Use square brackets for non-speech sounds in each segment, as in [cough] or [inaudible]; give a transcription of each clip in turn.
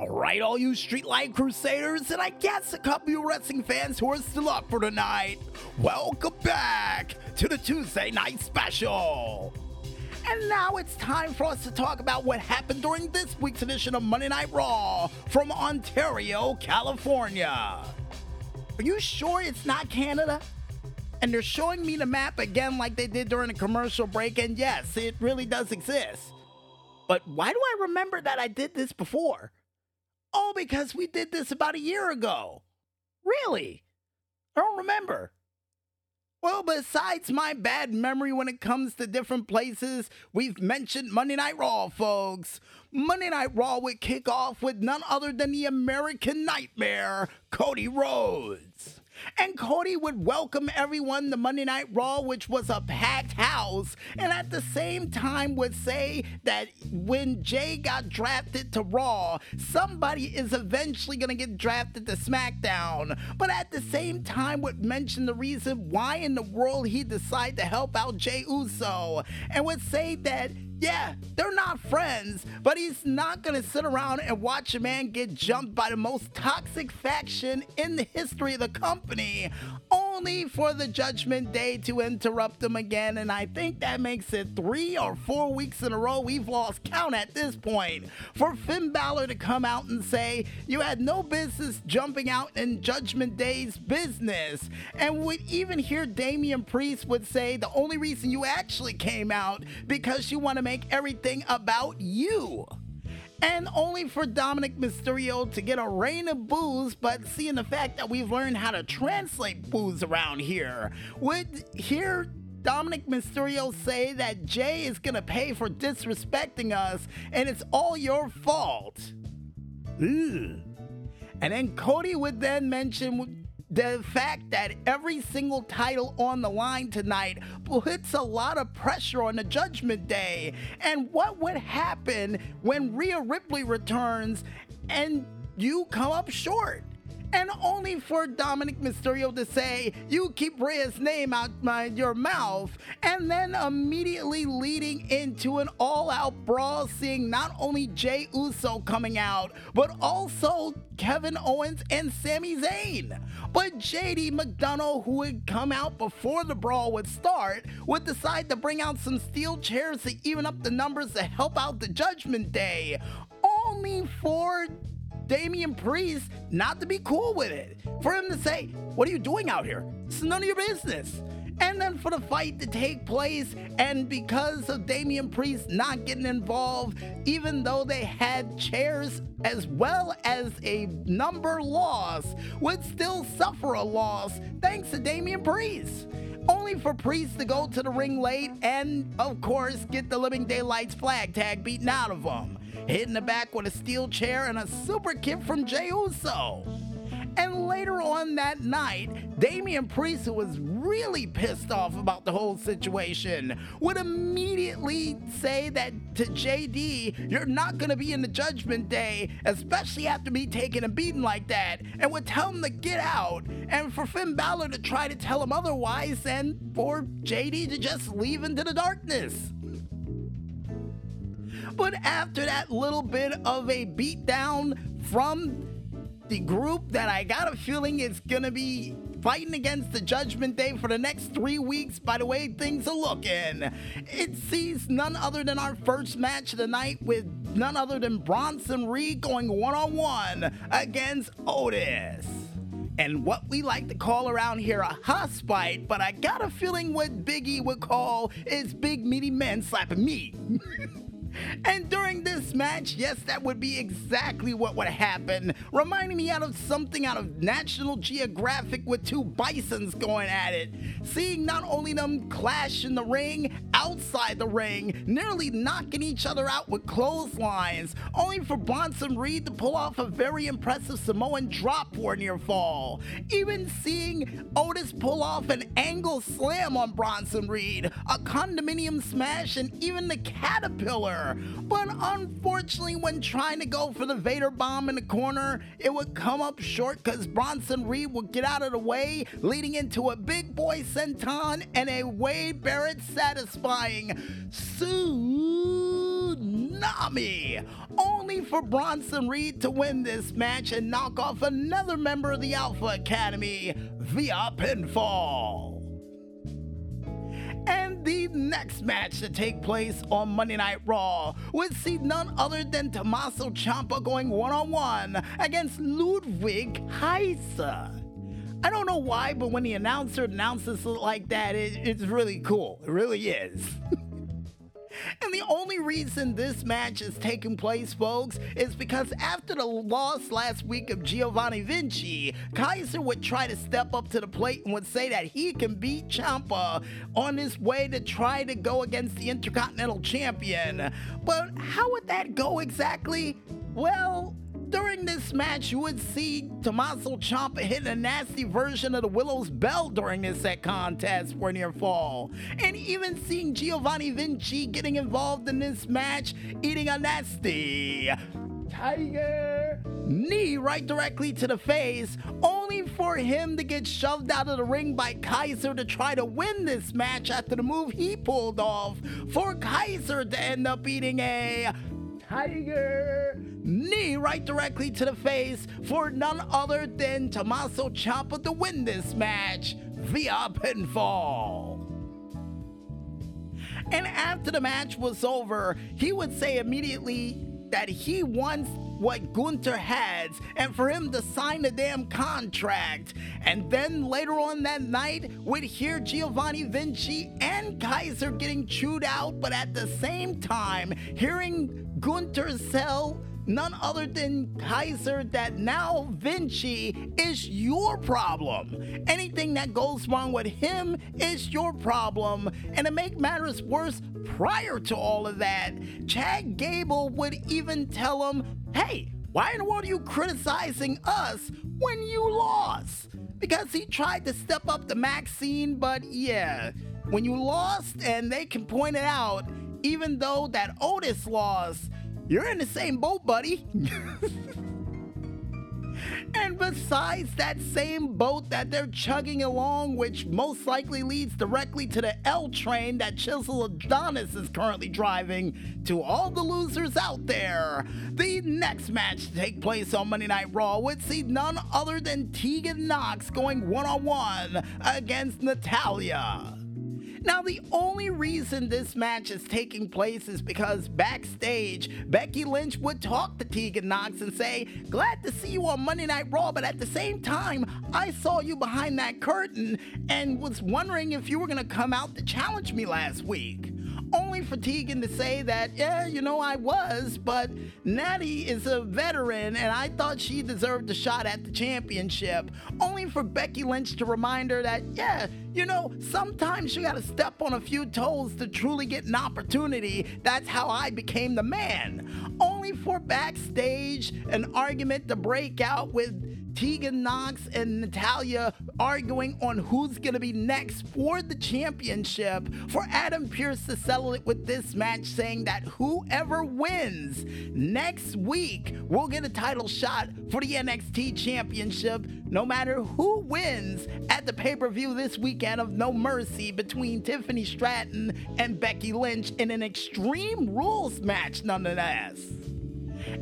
Alright, all you Streetlight Crusaders, and I guess a couple of wrestling fans who are still up for tonight, welcome back to the Tuesday Night Special. And now it's time for us to talk about what happened during this week's edition of Monday Night Raw from Ontario, California. Are you sure it's not Canada? And they're showing me the map again like they did during the commercial break, and yes, it really does exist. But why do I remember that I did this before? Oh, because we did this about a year ago. Really? I don't remember. Well, besides my bad memory when it comes to different places, we've mentioned Monday Night Raw, folks. Monday Night Raw would kick off with none other than the American Nightmare, Cody Rhodes. And Cody would welcome everyone to Monday Night Raw, which was a packed house, and at the same time would say that when Jey got drafted to Raw, somebody is eventually going to get drafted to SmackDown. But at the same time would mention the reason why in the world he decided to help out Jey Uso, and would say that yeah, they're not friends, but he's not gonna sit around and watch a man get jumped by the most toxic faction in the history of the company, only for the Judgment Day to interrupt them again. And I think that makes it three or four weeks in a row we've lost count at this point. For Finn Balor to come out and say, You had no business jumping out in Judgment Day's business. And we'd even hear Damian Priest would say, The only reason you actually came out because you want to make everything about you. And only for Dominik Mysterio to get a rain of booze, but seeing the fact that we've learned how to translate booze around here, would hear Dominik Mysterio say that Jey is gonna pay for disrespecting us and it's all your fault. And then Cody would then mention the fact that every single title on the line tonight puts a lot of pressure on the Judgment Day. And what would happen when Rhea Ripley returns and you come up short? And only for Dominik Mysterio to say, You keep Rhea's name out my, your mouth, and then immediately leading into an all out brawl, seeing not only Jey Uso coming out, but also Kevin Owens and Sami Zayn. But JD McDonagh, who would come out before the brawl would start, would decide to bring out some steel chairs to even up the numbers to help out the Judgment Day. Only for Damian Priest not to be cool with it. For him to say, What are you doing out here? It's none of your business. And then for the fight to take place, and because of Damian Priest not getting involved, even though they had chairs as well as a number loss, would still suffer a loss thanks to Damian Priest only for Priest to go to the ring late and, of course, get the Living Daylights flag tag beaten out of him hitting the back with a steel chair and a super kick from Jey Uso. And later on that night, Damian Priest, who was really pissed off about the whole situation, would immediately say that to JD, you're not gonna be in the judgment day, especially after me taking a beating like that, and would tell him to get out, and for Finn Balor to try to tell him otherwise, and for JD to just leave into the darkness. But after that little bit of a beatdown from the group that I got a feeling is going to be fighting against the Judgment Day for the next three weeks by the way things are looking. It sees none other than our first match of the night with none other than Bronson Reed going one on one against Otis. And what we like to call around here a fight, but I got a feeling what Biggie would call is big meaty men slapping me. [laughs] And during this match, yes, that would be exactly what would happen, reminding me out of something out of National Geographic with two bisons going at it. Seeing not only them clash in the ring, outside the ring, nearly knocking each other out with clotheslines, only for Bronson Reed to pull off a very impressive Samoan drop for near fall. Even seeing Otis pull off an angle slam on Bronson Reed, a condominium smash, and even the caterpillar but unfortunately, when trying to go for the Vader bomb in the corner, it would come up short because Bronson Reed would get out of the way, leading into a big boy senton and a Wade Barrett satisfying. Tsunami, only for Bronson Reed to win this match and knock off another member of the Alpha Academy via pinfall. And the next match to take place on Monday Night Raw would see none other than Tommaso Ciampa going one on one against Ludwig Kaiser. I don't know why, but when the announcer announces it like that, it, it's really cool. It really is. [laughs] And the only reason this match is taking place, folks, is because after the loss last week of Giovanni Vinci, Kaiser would try to step up to the plate and would say that he can beat Ciampa on his way to try to go against the Intercontinental Champion. But how would that go exactly? Well, during this match, you would see Tommaso Ciampa hitting a nasty version of the Willow's Bell during this set contest for near fall. And even seeing Giovanni Vinci getting involved in this match, eating a nasty Tiger knee right directly to the face, only for him to get shoved out of the ring by Kaiser to try to win this match after the move he pulled off, for Kaiser to end up eating a Tiger knee right directly to the face for none other than Tommaso Ciampa to win this match via pinfall. And after the match was over, he would say immediately that he wants what Gunther has and for him to sign the damn contract. And then later on that night, we'd hear Giovanni Vinci and Kaiser getting chewed out, but at the same time, hearing Gunther sell none other than Kaiser that now Vinci is your problem. Anything that goes wrong with him is your problem. And to make matters worse, prior to all of that, Chad Gable would even tell him, hey, why in the world are you criticizing us when you lost? Because he tried to step up the Maxine, but yeah, when you lost and they can point it out, even though that Otis lost, you're in the same boat, buddy. [laughs] and besides that same boat that they're chugging along, which most likely leads directly to the L train that Chisel Adonis is currently driving, to all the losers out there, the next match to take place on Monday Night Raw would see none other than Tegan Nox going one on one against Natalya. Now, the only reason this match is taking place is because backstage, Becky Lynch would talk to Tegan Nox and say, Glad to see you on Monday Night Raw, but at the same time, I saw you behind that curtain and was wondering if you were going to come out to challenge me last week only Tegan to say that, yeah, you know, I was, but Natty is a veteran and I thought she deserved a shot at the championship. Only for Becky Lynch to remind her that, yeah, you know, sometimes you gotta step on a few toes to truly get an opportunity. That's how I became the man. Only for backstage an argument to break out with Tegan Nox and Natalya arguing on who's going to be next for the championship, for Adam Pearce to settle it with this match, saying that whoever wins next week will get a title shot for the NXT championship, no matter who wins at the pay per view this weekend of No Mercy between Tiffany Stratton and Becky Lynch in an Extreme Rules match, nonetheless.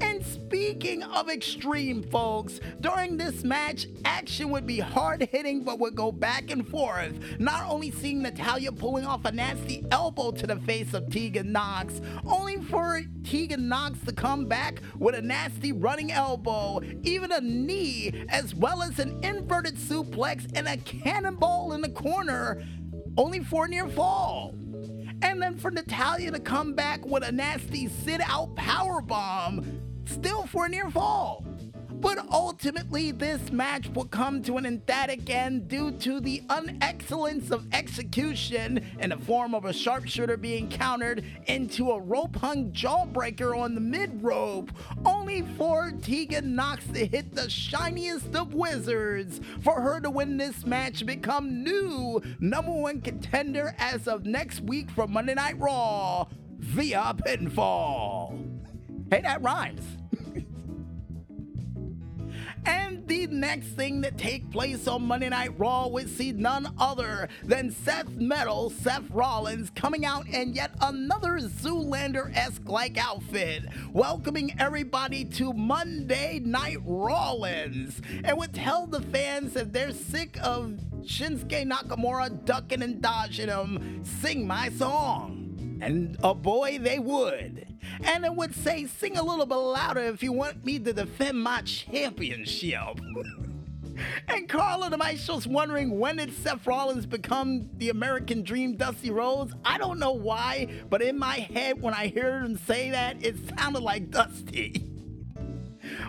And speaking of extreme, folks, during this match, action would be hard hitting but would go back and forth. Not only seeing Natalya pulling off a nasty elbow to the face of Tegan Nox, only for Tegan Nox to come back with a nasty running elbow, even a knee, as well as an inverted suplex and a cannonball in the corner, only for near fall. And then for Natalya to come back with a nasty sit out power bomb, still for a near fall. But ultimately, this match will come to an emphatic end due to the unexcellence of execution in the form of a sharpshooter being countered into a rope hung jawbreaker on the mid rope, only for Tegan Nox to hit the shiniest of wizards for her to win this match become new number one contender as of next week for Monday Night Raw via pinfall. Hey, that rhymes. And the next thing that take place on Monday Night Raw would see none other than Seth Metal, Seth Rollins, coming out in yet another Zoolander esque like outfit, welcoming everybody to Monday Night Rollins, and would tell the fans if they're sick of Shinsuke Nakamura ducking and dodging him, sing my song. And a boy, they would. And it would say, sing a little bit louder if you want me to defend my championship. [laughs] and Carla the Maestro's wondering when did Seth Rollins become the American Dream Dusty Rhodes? I don't know why, but in my head when I heard him say that, it sounded like Dusty. [laughs]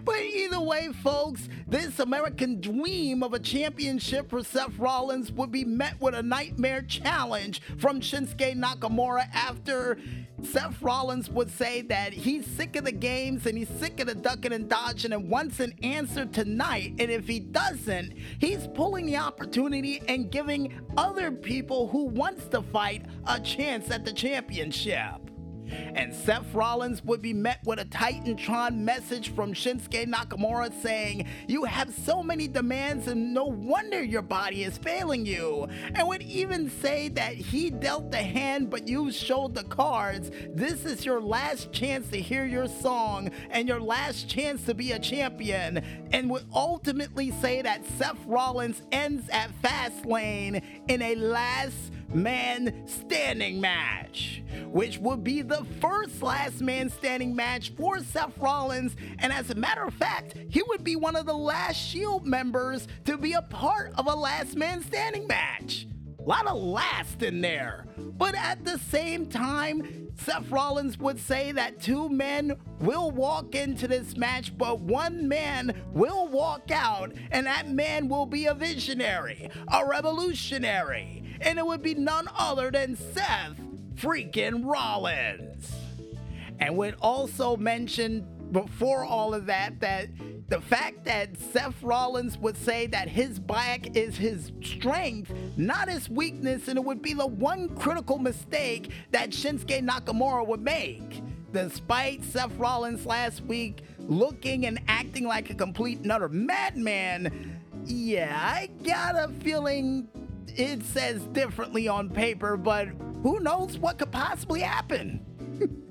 But either way, folks, this American dream of a championship for Seth Rollins would be met with a nightmare challenge from Shinsuke Nakamura after Seth Rollins would say that he's sick of the games and he's sick of the ducking and dodging and wants an answer tonight. And if he doesn't, he's pulling the opportunity and giving other people who wants to fight a chance at the championship. And Seth Rollins would be met with a Titantron message from Shinsuke Nakamura saying, You have so many demands and no wonder your body is failing you. And would even say that he dealt the hand but you showed the cards. This is your last chance to hear your song and your last chance to be a champion. And would ultimately say that Seth Rollins ends at Fastlane in a last man standing match, which would be the first last man standing match for Seth Rollins. And as a matter of fact, he would be one of the last Shield members to be a part of a last man standing match. A lot of last in there. But at the same time, Seth Rollins would say that two men will walk into this match, but one man will walk out, and that man will be a visionary, a revolutionary, and it would be none other than Seth freaking Rollins. And would also mention before all of that that the fact that Seth Rollins would say that his back is his strength, not his weakness, and it would be the one critical mistake that Shinsuke Nakamura would make. Despite Seth Rollins last week looking and acting like a complete and utter madman, yeah, I got a feeling it says differently on paper, but who knows what could possibly happen? [laughs]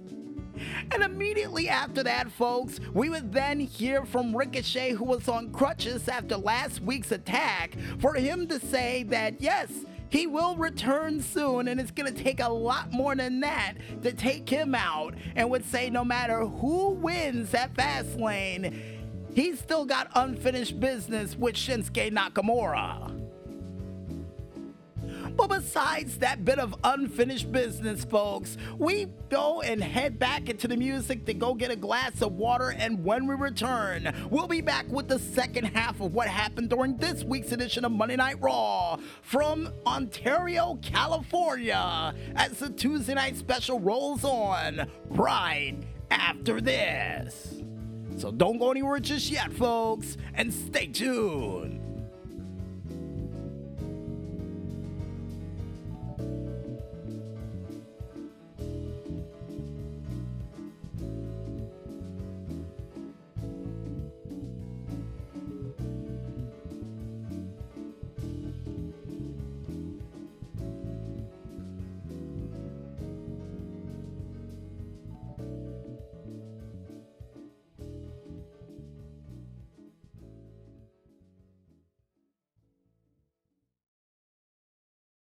And immediately after that, folks, we would then hear from Ricochet, who was on crutches after last week's attack, for him to say that yes, he will return soon, and it's gonna take a lot more than that to take him out, and would say no matter who wins at Fastlane, he's still got unfinished business with Shinsuke Nakamura. But besides that bit of unfinished business, folks, we go and head back into the music to go get a glass of water. And when we return, we'll be back with the second half of what happened during this week's edition of Monday Night Raw from Ontario, California, as the Tuesday night special rolls on right after this. So don't go anywhere just yet, folks, and stay tuned.